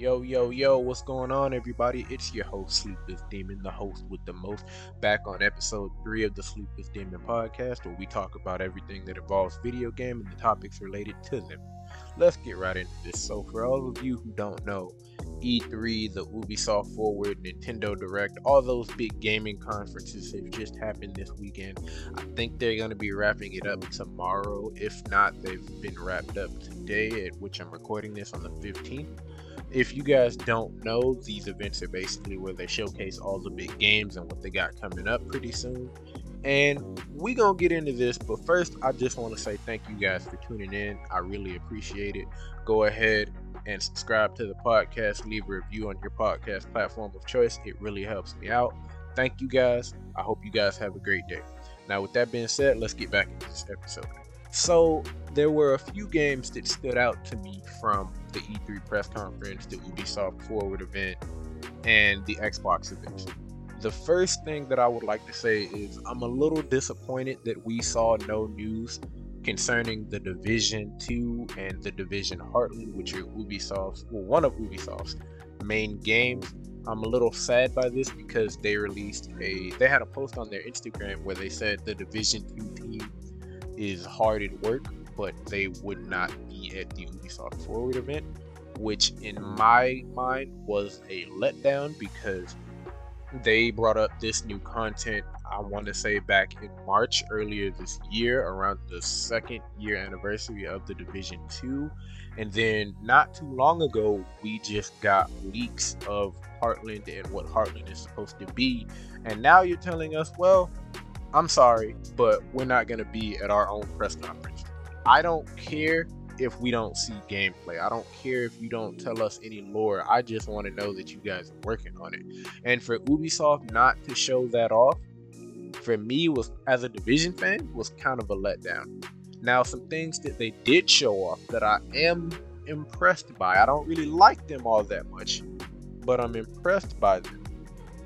Yo, yo, yo, what's going on, everybody? It's your host, Sleepless Demon, the host with the most, back on episode three of the Sleepless Demon podcast, where we talk about everything that involves video game and the topics related to them. Let's get right into this. So, for all of you who don't know, E3, the Ubisoft Forward, Nintendo Direct, all those big gaming conferences have just happened this weekend. I think they're going to be wrapping it up tomorrow. If not, they've been wrapped up today, at which I'm recording this on the 15th if you guys don't know, these events are basically where they showcase all the big games and what they got coming up pretty soon. And we gonna get into this, but first, I just want to say thank you guys for tuning in. I really appreciate it. Go ahead and subscribe to the podcast. Leave a review on your podcast platform of choice. It really helps me out. Thank you guys. I hope you guys have a great day. Now, with that being said, let's get back into this episode. So, there were a few games that stood out to me from the E3 press conference, the Ubisoft Forward event, and the Xbox event. The first thing that I would like to say is I'm a little disappointed that we saw no news concerning the Division 2 and the Division Heartland, which are Ubisoft's, well, one of Ubisoft's main games. I'm a little sad by this because they released a, they had a post on their Instagram where they said the Division 2 team is hard at work, but they would not be at the Ubisoft Forward event, which in my mind was a letdown because they brought up this new content i want to say back in march earlier this year around the second year anniversary of the division 2 and then not too long ago we just got leaks of heartland and what heartland is supposed to be. And now you're telling us well i'm sorry but we're not going to be at our own press conference i don't care if we don't see gameplay. I don't care if you don't tell us any lore. I just want to know that you guys are working on it. And for Ubisoft not to show that off, for me was as a division fan was kind of a letdown. Now some things that they did show off that I am impressed by. I don't really like them all that much, but I'm impressed by them.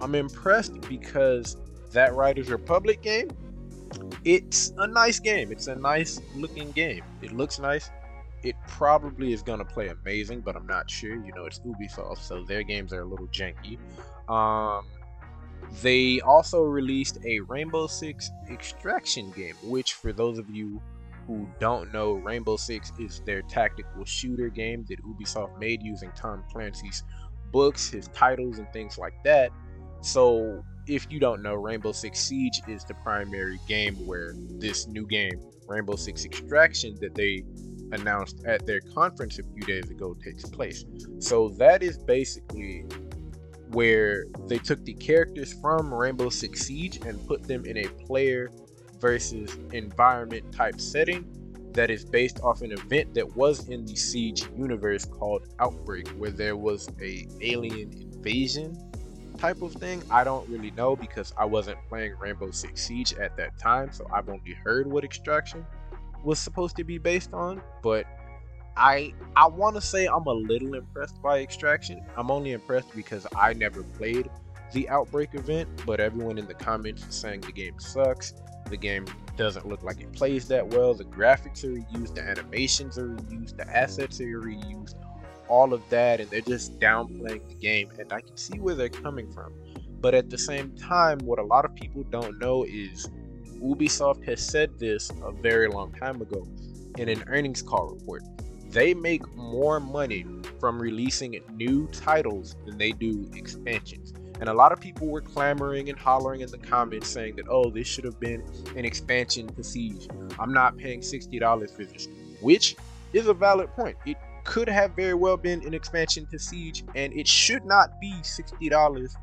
I'm impressed because that Riders Republic game, it's a nice game. It's a nice looking game. It looks nice it probably is going to play amazing, but I'm not sure. You know, it's Ubisoft, so their games are a little janky. Um, they also released a Rainbow Six Extraction game, which, for those of you who don't know, Rainbow Six is their tactical shooter game that Ubisoft made using Tom Clancy's books, his titles, and things like that. So, if you don't know, Rainbow Six Siege is the primary game where this new game, Rainbow Six Extraction, that they announced at their conference a few days ago takes place. So that is basically where they took the characters from Rainbow Six Siege and put them in a player versus environment type setting that is based off an event that was in the Siege universe called Outbreak, where there was a alien invasion type of thing. I don't really know because I wasn't playing Rainbow Six Siege at that time, so I've only heard what Extraction was supposed to be based on, but I I want to say I'm a little impressed by Extraction. I'm only impressed because I never played the Outbreak event, but everyone in the comments is saying the game sucks. The game doesn't look like it plays that well. The graphics are reused, the animations are reused, the assets are reused, all of that, and they're just downplaying the game. And I can see where they're coming from. But at the same time, what a lot of people don't know is Ubisoft has said this a very long time ago in an earnings call report. They make more money from releasing new titles than they do expansions. And a lot of people were clamoring and hollering in the comments saying that, oh, this should have been an expansion to Siege. I'm not paying $60 for this, which is a valid point. It could have very well been an expansion to Siege, and it should not be $60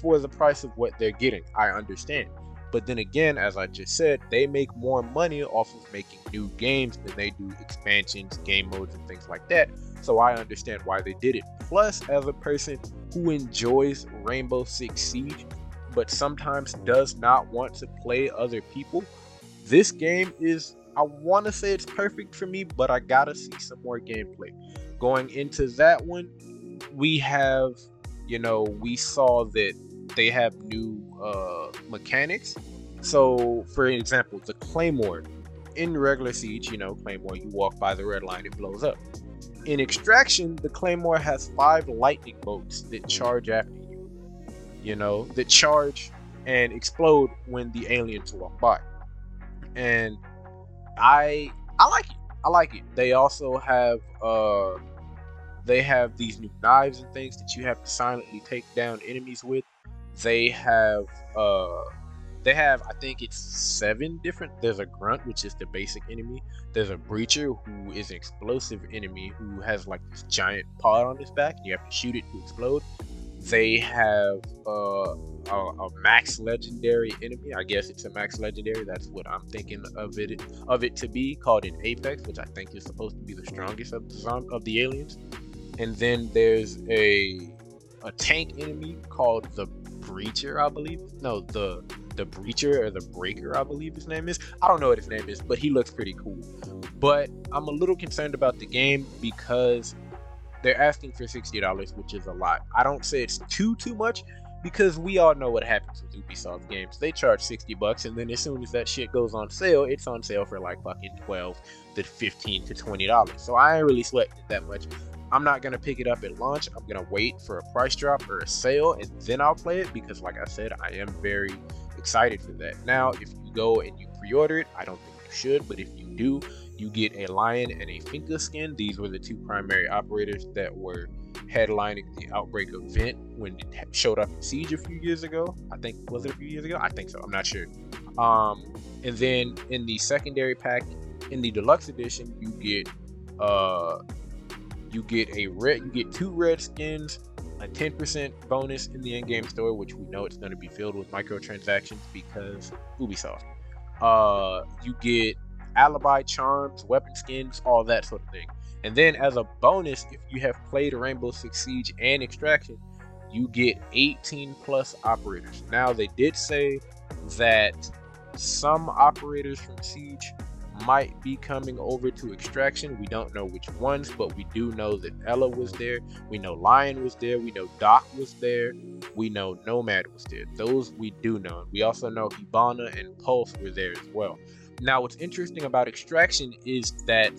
for the price of what they're getting. I understand. But then again, as I just said, they make more money off of making new games than they do expansions, game modes, and things like that. So I understand why they did it. Plus, as a person who enjoys Rainbow Six Siege, but sometimes does not want to play other people, this game is, I want to say it's perfect for me, but I gotta see some more gameplay. Going into that one, we have, you know, we saw that they have new uh, mechanics. So, for example, the claymore in regular siege, you know, claymore, you walk by the red line, it blows up. In Extraction, the Claymore has five lightning bolts that charge after you. You know, that charge and explode when the aliens walk by. And I I like it. I like it. They also have uh they have these new knives and things that you have to silently take down enemies with. They have uh they have I think it's seven different there's a grunt which is the basic enemy. There's a breacher who is an explosive enemy who has like this giant pod on his back and you have to shoot it to explode. They have uh, a, a, max legendary enemy. I guess it's a max legendary. That's what I'm thinking of it of it to be called an apex, which I think is supposed to be the strongest of the of the aliens. And then there's a a tank enemy called the Breacher, I believe. No, the the Breacher or the Breaker, I believe his name is. I don't know what his name is, but he looks pretty cool. But I'm a little concerned about the game because they're asking for $60, which is a lot. I don't say it's too too much because we all know what happens with Ubisoft games. They charge 60 bucks and then as soon as that shit goes on sale, it's on sale for like fucking 12 to 15 to 20 dollars. So I ain't really sweating it that much. I'm not gonna pick it up at launch. I'm gonna wait for a price drop or a sale and then I'll play it because like I said, I am very excited for that. Now, if you go and you pre-order it, I don't think you should, but if you do, you get a lion and a Finka skin. These were the two primary operators that were headlining the Outbreak event when it showed up in Siege a few years ago. I think was it a few years ago? I think so. I'm not sure. Um, and then in the secondary pack, in the deluxe edition, you get uh, you get a red, you get two red skins, a 10% bonus in the in-game store, which we know it's going to be filled with microtransactions because Ubisoft. Uh, you get alibi charms, weapon skins, all that sort of thing. And then as a bonus, if you have played Rainbow Six Siege and Extraction, you get 18 plus operators. Now they did say that some operators from Siege might be coming over to Extraction. We don't know which ones, but we do know that Ella was there. We know Lion was there. We know Doc was there. We know Nomad was there. Those we do know. We also know Hibana and Pulse were there as well. Now, what's interesting about extraction is that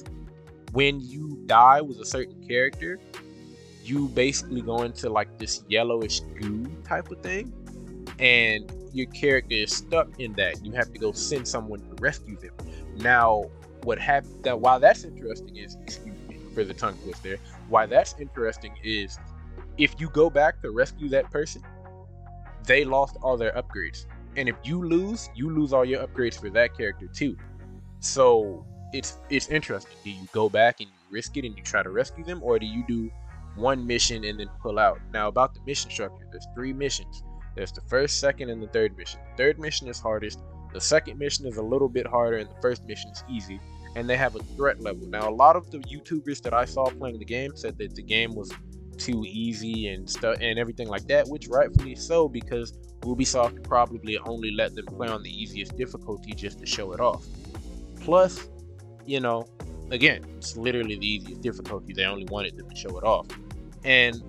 when you die with a certain character, you basically go into like this yellowish goo type of thing, and your character is stuck in that. You have to go send someone to rescue them. Now, what happened? That while that's interesting is excuse me for the tongue twist there. Why that's interesting is if you go back to rescue that person, they lost all their upgrades. And if you lose, you lose all your upgrades for that character too. So it's it's interesting. Do you go back and you risk it and you try to rescue them, or do you do one mission and then pull out? Now about the mission structure, there's three missions. There's the first, second, and the third mission. The third mission is hardest. The second mission is a little bit harder, and the first mission is easy. And they have a threat level. Now, a lot of the YouTubers that I saw playing the game said that the game was too easy and stuff and everything like that, which rightfully so because Ubisoft probably only let them play on the easiest difficulty just to show it off. Plus, you know, again, it's literally the easiest difficulty. They only wanted them to show it off. And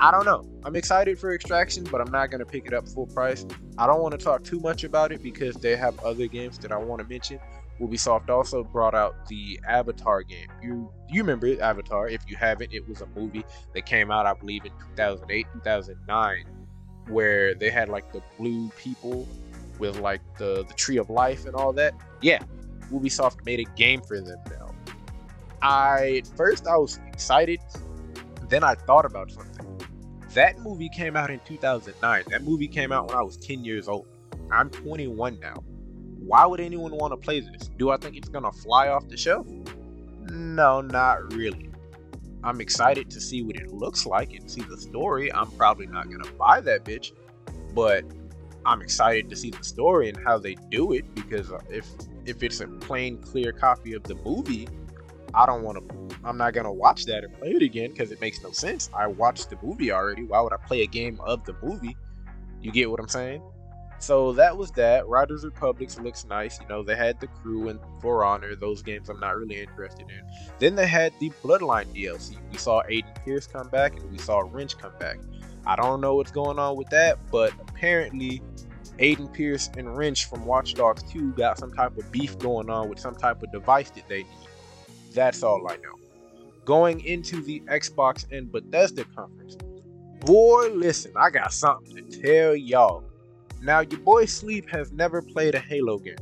I don't know. I'm excited for Extraction, but I'm not going to pick it up full price. I don't want to talk too much about it because they have other games that I want to mention. Ubisoft also brought out the Avatar game. You you remember Avatar? If you haven't, it was a movie that came out, I believe, in 2008, 2009, where they had like the blue people with like the the tree of life and all that. Yeah, Ubisoft made a game for them now. I first I was excited, then I thought about something. That movie came out in 2009. That movie came out when I was 10 years old. I'm 21 now why would anyone want to play this? Do I think it's gonna fly off the shelf? No, not really. I'm excited to see what it looks like and see the story. I'm probably not gonna buy that bitch, but I'm excited to see the story and how they do it because if if it's a plain clear copy of the movie, I don't want to. I'm not gonna watch that and play it again because it makes no sense. I watched the movie already. Why would I play a game of the movie? You get what I'm saying? So that was that. Riders Republics looks nice. You know, they had the crew and For Honor. Those games I'm not really interested in. Then they had the Bloodline DLC. We saw Aiden Pearce come back and we saw Wrench come back. I don't know what's going on with that, but apparently Aiden Pearce and Wrench from Watch Dogs 2 got some type of beef going on with some type of device that they need. That's all I know. going into the Xbox and Bethesda conference. Boy, listen, I got something to tell y'all. Now, your boy Sleep has never played a Halo game,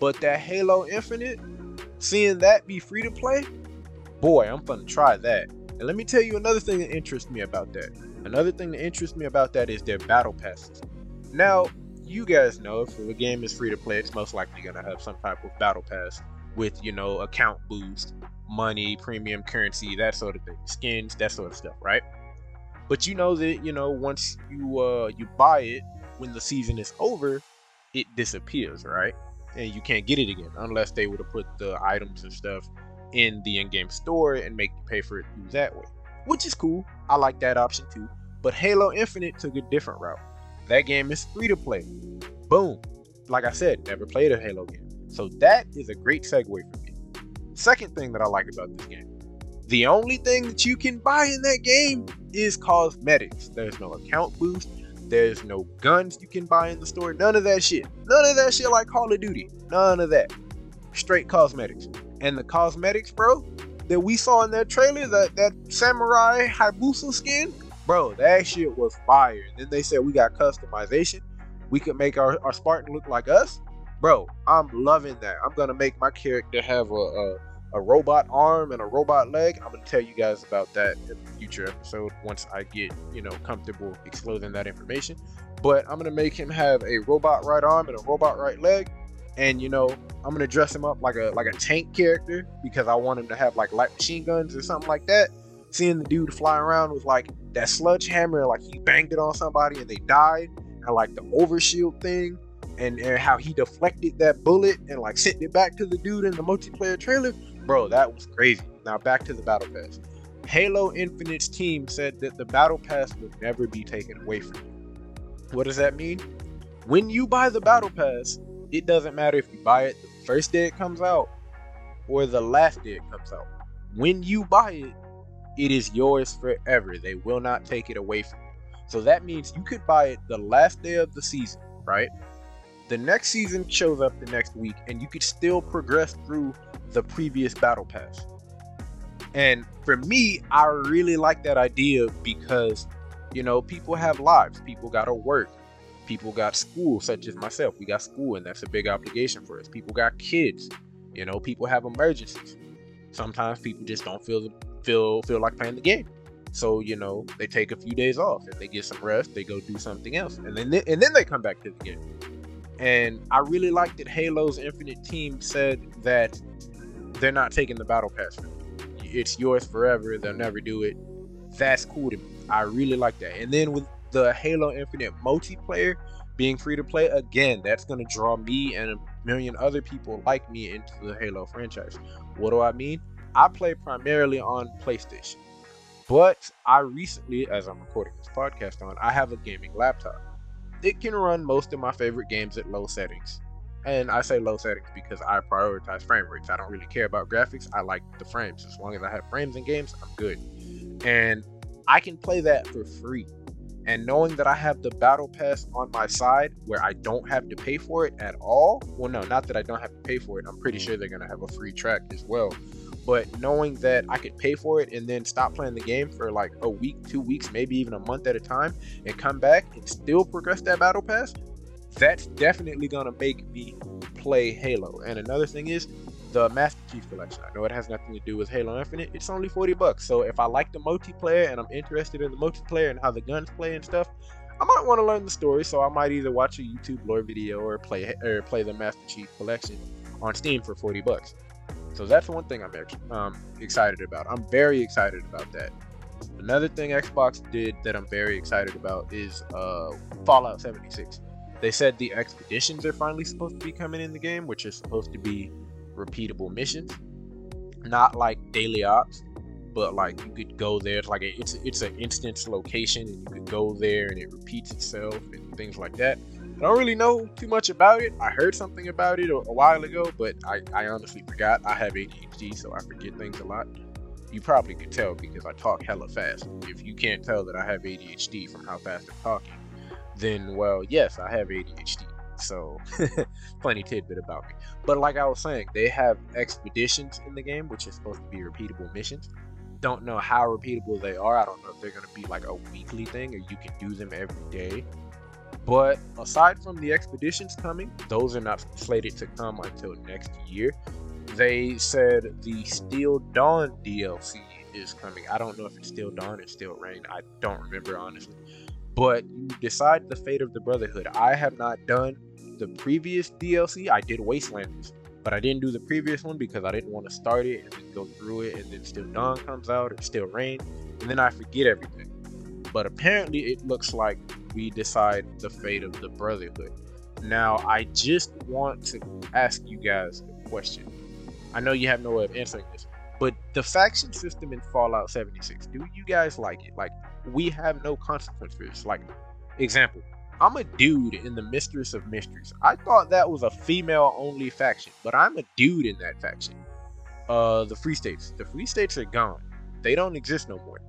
but that Halo Infinite, seeing that be free to play, boy, I'm gonna try that. And let me tell you another thing that interests me about that. Another thing that interests me about that is their battle passes. Now, you guys know if a game is free to play, it's most likely gonna have some type of battle pass with, you know, account boost, money, premium currency, that sort of thing, skins, that sort of stuff, right? But you know that, you know, once you uh you buy it when the season is over, it disappears, right? And you can't get it again unless they would have put the items and stuff in the in-game store and make you pay for it through that way. Which is cool. I like that option too. But Halo Infinite took a different route. That game is free to play. Boom. Like I said, never played a Halo game. So that is a great segue for me. Second thing that I like about this game. The only thing that you can buy in that game is cosmetics. There's no account boost. There's no guns you can buy in the store. None of that shit. None of that shit like Call of Duty. None of that. Straight cosmetics. And the cosmetics, bro, that we saw in that trailer, that, that samurai Hayabusa skin, bro, that shit was fire. And then they said we got customization. We could make our, our Spartan look like us. Bro, I'm loving that. I'm gonna make my character have a, a, a robot arm and a robot leg. I'm gonna tell you guys about that in the future episode once I get, you know, comfortable exposing that information. But I'm gonna make him have a robot right arm and a robot right leg. And you know, I'm gonna dress him up like a like a tank character because I want him to have like light machine guns or something like that. Seeing the dude fly around with like that sludge hammer, like he banged it on somebody and they died, and like the overshield thing, and, and how he deflected that bullet and like sent it back to the dude in the multiplayer trailer, bro, that was crazy. Now back to the battle pass. Halo Infinite's team said that the battle pass would never be taken away from you. What does that mean? When you buy the battle pass, it doesn't matter if you buy it the first day it comes out or the last day it comes out. When you buy it, it is yours forever. They will not take it away from you. So that means you could buy it the last day of the season, right? The next season shows up the next week, and you could still progress through the previous battle pass. And for me, I really like that idea because, you know, people have lives, people gotta work, people got school, such as myself. We got school, and that's a big obligation for us. People got kids, you know, people have emergencies. Sometimes people just don't feel feel feel like playing the game. So you know they take a few days off and they get some rest. They go do something else, and then and then they come back to the game. And I really like that Halo's Infinite team said that they're not taking the battle pass from you. It's yours forever. They'll never do it. That's cool to me. I really like that. And then with the Halo Infinite multiplayer being free to play again, that's going to draw me and a million other people like me into the Halo franchise. What do I mean? I play primarily on PlayStation. But I recently, as I'm recording this podcast on, I have a gaming laptop. It can run most of my favorite games at low settings. And I say low settings because I prioritize frame rates. I don't really care about graphics. I like the frames. As long as I have frames in games, I'm good. And I can play that for free. And knowing that I have the battle pass on my side where I don't have to pay for it at all. Well, no, not that I don't have to pay for it. I'm pretty sure they're going to have a free track as well but knowing that I could pay for it and then stop playing the game for like a week, two weeks, maybe even a month at a time, and come back and still progress that battle pass, that's definitely gonna make me play Halo. And another thing is the Master Chief Collection. I know it has nothing to do with Halo Infinite. It's only 40 bucks. So if I like the multiplayer and I'm interested in the multiplayer and how the guns play and stuff, I might want to learn the story. So I might either watch a YouTube lore video or play or play the Master Chief Collection on Steam for 40 bucks. So that's one thing I'm um, excited about. I'm very excited about that. Another thing Xbox did that I'm very excited about is uh, Fallout 76. They said the expeditions are finally supposed to be coming in the game, which is supposed to be repeatable missions, not like daily ops, but like you could go there. It's like a, it's it's an instance location, and you could go there, and it repeats itself and things like that. I don't really know too much about it. I heard something about it a, a while ago, but I, I honestly forgot. I have ADHD, so I forget things a lot. You probably could tell because I talk hella fast. If you can't tell that I have ADHD from how fast I'm talking, then well, yes, I have ADHD. So, funny tidbit about me. But like I was saying, they have expeditions in the game, which is supposed to be repeatable missions. don't know how repeatable they are. I don't know if they're gonna be like a weekly thing or you can do them every day. But aside from the expeditions coming, those are not slated to come until next year. They said the Steel Dawn DLC is coming. I don't know if it's Steel Dawn or Steel Rain. I don't remember honestly. But you decide the fate of the Brotherhood. I have not done the previous DLC. I did Wastelanders, but I didn't do the previous one because I didn't want to start it and then go through it, and then Steel Dawn comes out or Steel Rain, and then I forget everything. But apparently, it looks like we decide the fate of the Brotherhood. Now, I just want to ask you guys a question. I know you have no way of answering this, but the faction system in Fallout 76, do you guys like it? Like, we have no consequences. Like, example, I'm a dude in the Mistress of Mysteries. I thought that was a female only faction, but I'm a dude in that faction. Uh, the Free States. The Free States are gone. They don't exist no more.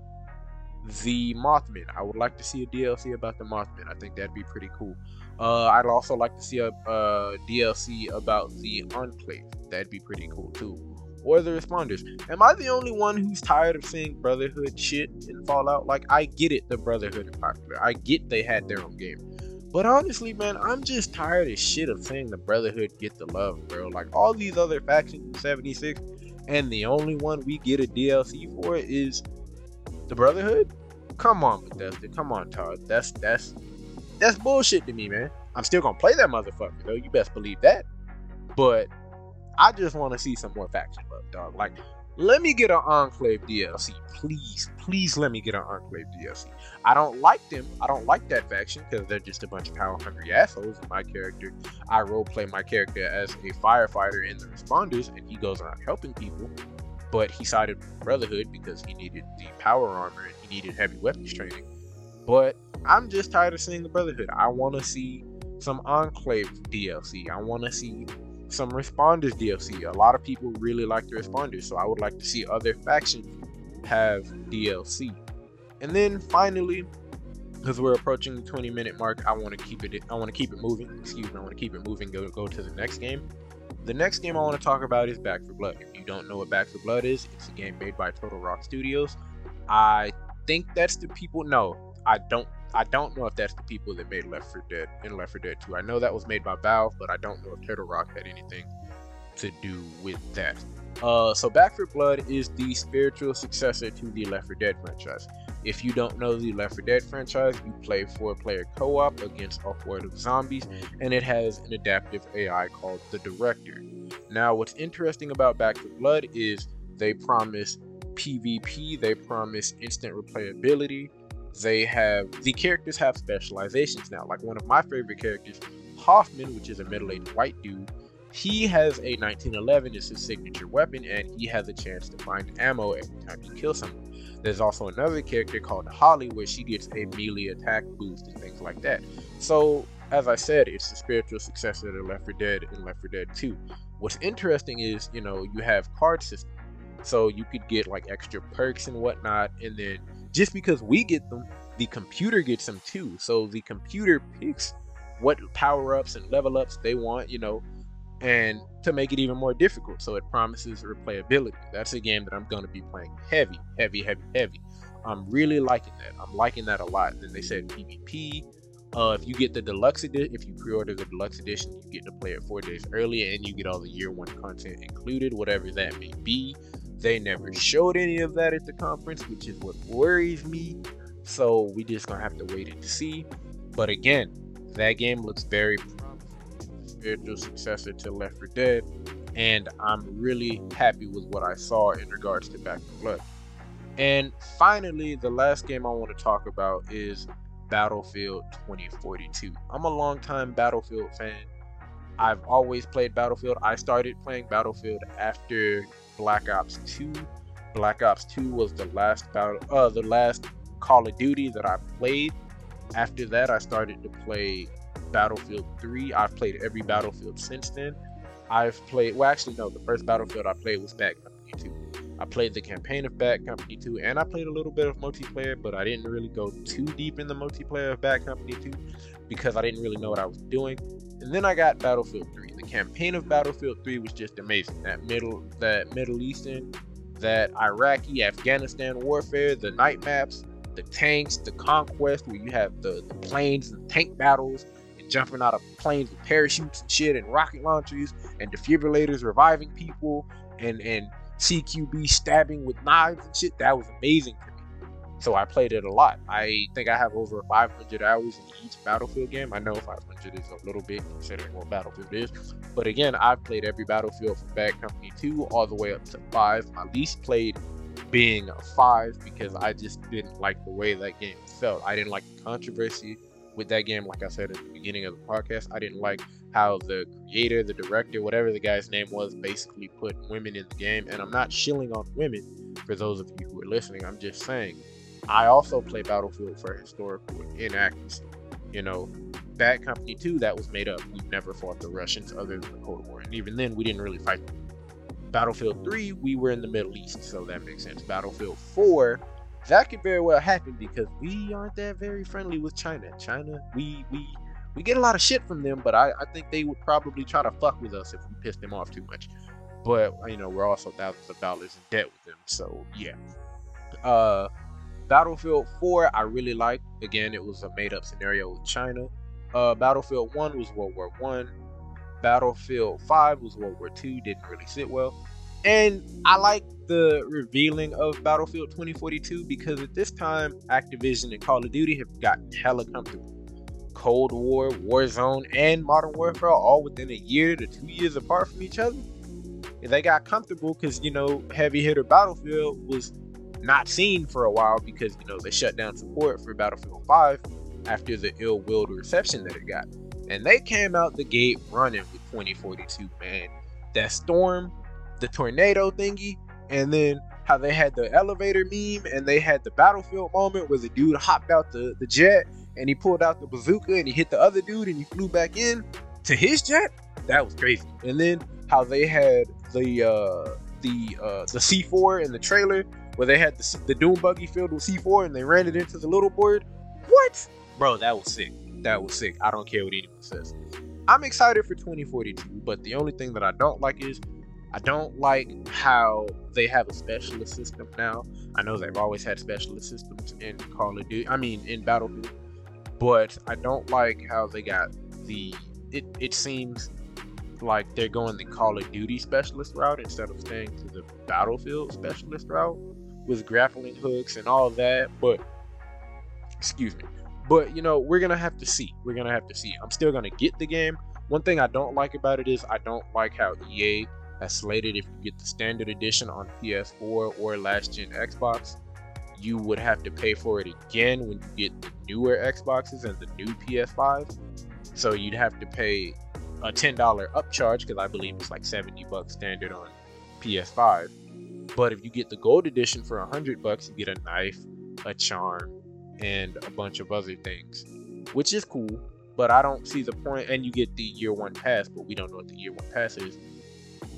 The Mothman. I would like to see a DLC about the Mothman. I think that'd be pretty cool. Uh, I'd also like to see a, a DLC about the Enclave. That'd be pretty cool too. Or the Responders. Am I the only one who's tired of seeing Brotherhood shit in Fallout? Like, I get it, the Brotherhood is popular. I get they had their own game. But honestly, man, I'm just tired of shit of seeing the Brotherhood get the love, bro. Like all these other factions in 76, and the only one we get a DLC for is the Brotherhood. Come on, Bethesda. Come on, Todd. That's that's that's bullshit to me, man. I'm still gonna play that motherfucker though. You best believe that. But I just want to see some more faction love, dog. Like let me get an Enclave DLC, please. Please let me get an Enclave DLC. I don't like them. I don't like that faction because they're just a bunch of power hungry assholes. And my character, I role play my character as a firefighter in the responders, and he goes around helping people. But he sided with Brotherhood because he needed the power armor and he needed heavy weapons training. But I'm just tired of seeing the Brotherhood. I want to see some Enclave DLC. I want to see some responders DLC. A lot of people really like the responders, so I would like to see other factions have DLC. And then finally, because we're approaching the 20 minute mark, I want to keep it. I want to keep it moving. Excuse me. I want to keep it moving. Go go to the next game. The next game I want to talk about is Back 4 Blood. If you don't know what Back 4 Blood is, it's a game made by Turtle Rock Studios. I think that's the people. No, I don't I don't know if that's the people that made Left 4 Dead and Left 4 Dead 2. I know that was made by Valve, but I don't know if Turtle Rock had anything to do with that. Uh, so Back 4 Blood is the spiritual successor to the Left 4 Dead franchise. If you don't know the Left 4 Dead franchise, you play four-player co-op against a horde of zombies, and it has an adaptive AI called the Director. Now, what's interesting about Back 4 Blood is they promise PvP, they promise instant replayability, they have the characters have specializations now. Like one of my favorite characters, Hoffman, which is a middle-aged white dude, he has a 1911 as his signature weapon, and he has a chance to find ammo every time you kill someone. There's also another character called Holly, where she gets a melee attack boost and things like that. So, as I said, it's the spiritual successor to Left 4 Dead and Left 4 Dead 2. What's interesting is, you know, you have card system, so you could get like extra perks and whatnot, and then just because we get them, the computer gets them too. So the computer picks what power ups and level ups they want, you know, and to make it even more difficult. So it promises replayability. That's a game that I'm going to be playing heavy, heavy, heavy, heavy. I'm really liking that. I'm liking that a lot. Then they said PvP. Uh, if you get the deluxe edition, if you pre-order the deluxe edition, you get to play it four days earlier, and you get all the year one content included, whatever that may be. They never showed any of that at the conference, which is what worries me. So we just gonna have to wait and see. But again, that game looks very. Spiritual successor to Left 4 Dead, and I'm really happy with what I saw in regards to Back 4 Blood. And finally, the last game I want to talk about is Battlefield 2042. I'm a long-time Battlefield fan. I've always played Battlefield. I started playing Battlefield after Black Ops 2. Black Ops 2 was the last battle, uh, the last Call of Duty that I played. After that, I started to play Battlefield 3. I've played every Battlefield since then. I've played, well, actually, no, the first Battlefield I played was Bad Company 2. I played the campaign of Bad Company 2, and I played a little bit of multiplayer, but I didn't really go too deep in the multiplayer of Bad Company 2 because I didn't really know what I was doing. And then I got Battlefield 3. The campaign of Battlefield 3 was just amazing. That middle that Middle Eastern that Iraqi, Afghanistan warfare, the night maps, the tanks, the conquest, where you have the, the planes and tank battles, jumping out of planes with parachutes and shit, and rocket launchers, and defibrillators reviving people, and and CQB stabbing with knives and shit. That was amazing to me. So I played it a lot. I think I have over 500 hours in each Battlefield game. I know 500 is a little bit considering what Battlefield is, but again, I've played every Battlefield from Bad Company 2 all the way up to 5. My least played being a 5 because I just didn't like the way that game felt. I didn't like the controversy with that game. Like I said at the beginning of the podcast, I didn't like how the creator, the director, whatever the guy's name was, basically put women in the game. And I'm not shilling on women for those of you who are listening. I'm just saying, I also play Battlefield for historical inaccuracy. You know, Bad Company 2, that was made up. We've never fought the Russians other than the Cold War. And even then, we didn't really fight them. Battlefield 3, we were in the Middle East, so that makes sense. Battlefield 4, that could very well happen because we aren't that very friendly with China. China, we we we get a lot of shit from them, but I, I think they would probably try to fuck with us if we piss them off too much. But you know, we're also thousands of dollars in debt with them, so yeah. Uh, Battlefield 4, I really liked. Again, it was a made-up scenario with China. Uh, Battlefield 1 was World War One. Battlefield 5 was World War II, didn't really sit well. And I like the revealing of Battlefield 2042 because at this time, Activision and Call of Duty have gotten hella comfortable. Cold War, Warzone, and Modern Warfare all within a year to two years apart from each other. And they got comfortable because, you know, Heavy Hitter Battlefield was not seen for a while because, you know, they shut down support for Battlefield 5 after the ill willed reception that it got. And they came out the gate running with 2042, man. That storm, the tornado thingy, and then how they had the elevator meme and they had the battlefield moment where the dude hopped out the, the jet and he pulled out the bazooka and he hit the other dude and he flew back in to his jet. That was crazy. And then how they had the uh, the uh, the C4 in the trailer where they had the, the Doom buggy filled with C4 and they ran it into the little board. What? Bro, that was sick. That was sick. I don't care what anyone says. I'm excited for 2042, but the only thing that I don't like is I don't like how they have a specialist system now. I know they've always had specialist systems in Call of Duty. I mean, in Battlefield, but I don't like how they got the. It it seems like they're going the Call of Duty specialist route instead of staying to the Battlefield specialist route with grappling hooks and all that. But excuse me. But you know, we're gonna have to see. We're gonna have to see. I'm still gonna get the game. One thing I don't like about it is I don't like how EA has slated if you get the standard edition on PS4 or last gen Xbox, you would have to pay for it again when you get the newer Xboxes and the new PS5. So you'd have to pay a $10 upcharge because I believe it's like 70 bucks standard on PS5. But if you get the gold edition for 100 bucks, you get a knife, a charm, and a bunch of other things, which is cool. But I don't see the point. And you get the year one pass, but we don't know what the year one pass is,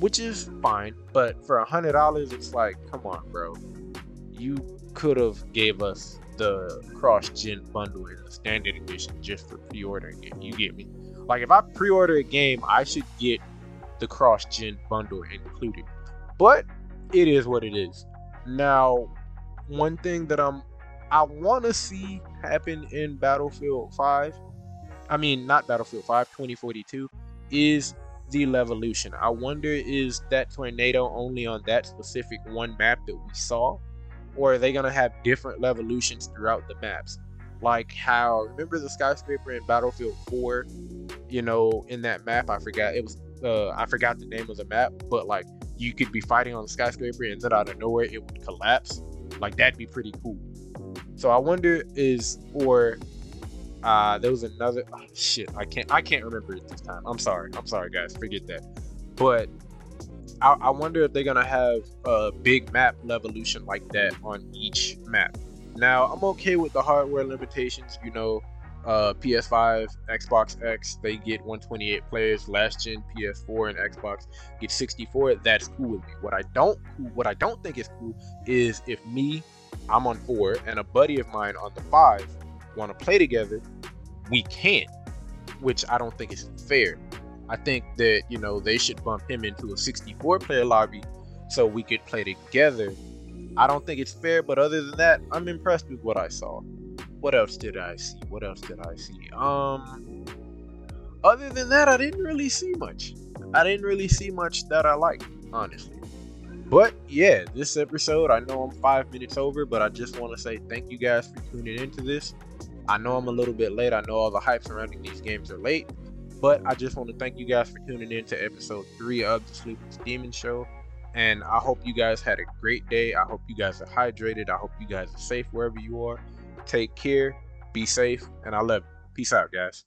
which is fine. But for a hundred dollars, it's like, come on, bro. You could have gave us the cross-gen bundle in the standard edition just for pre-ordering it. You get me? Like if I pre-order a game, I should get the cross-gen bundle included. But it is what it is. Now, one thing that I'm I want to see happen in Battlefield 5, I mean, not Battlefield 5, 2042, is the Levolution. I wonder is that tornado only on that specific one map that we saw? Or are they to have different Levolutions throughout the maps? Like how, remember the skyscraper in Battlefield 4? You know, in that map, I forgot, it was, uh, I forgot the name of the map, but like you could be fighting on the skyscraper and then out of nowhere it would collapse. Like that'd be pretty cool. So I wonder is or uh there was another oh, shit I can't I can't remember it this time. I'm sorry. I'm sorry guys. Forget that. But I, I wonder if they're gonna have a big map levolution like that on each map. Now I'm okay with the hardware limitations. You know, uh, PS5, Xbox X, they get 128 players. Last gen PS4 and Xbox get 64. That's cool with me. What I don't, what I don't think is cool is if me I'm on four, and a buddy of mine on the five want to play together, we can't, which I don't think is fair. I think that you know they should bump him into a 64 player lobby so we could play together. I don't think it's fair, but other than that, I'm impressed with what I saw. What else did I see? What else did I see? Um, other than that, I didn't really see much. I didn't really see much that I liked, honestly. But yeah, this episode, I know I'm five minutes over, but I just want to say thank you guys for tuning into this. I know I'm a little bit late. I know all the hype surrounding these games are late, but I just want to thank you guys for tuning in to episode three of the Sleepless Demon Show. And I hope you guys had a great day. I hope you guys are hydrated. I hope you guys are safe wherever you are. Take care, be safe, and I love you. Peace out, guys.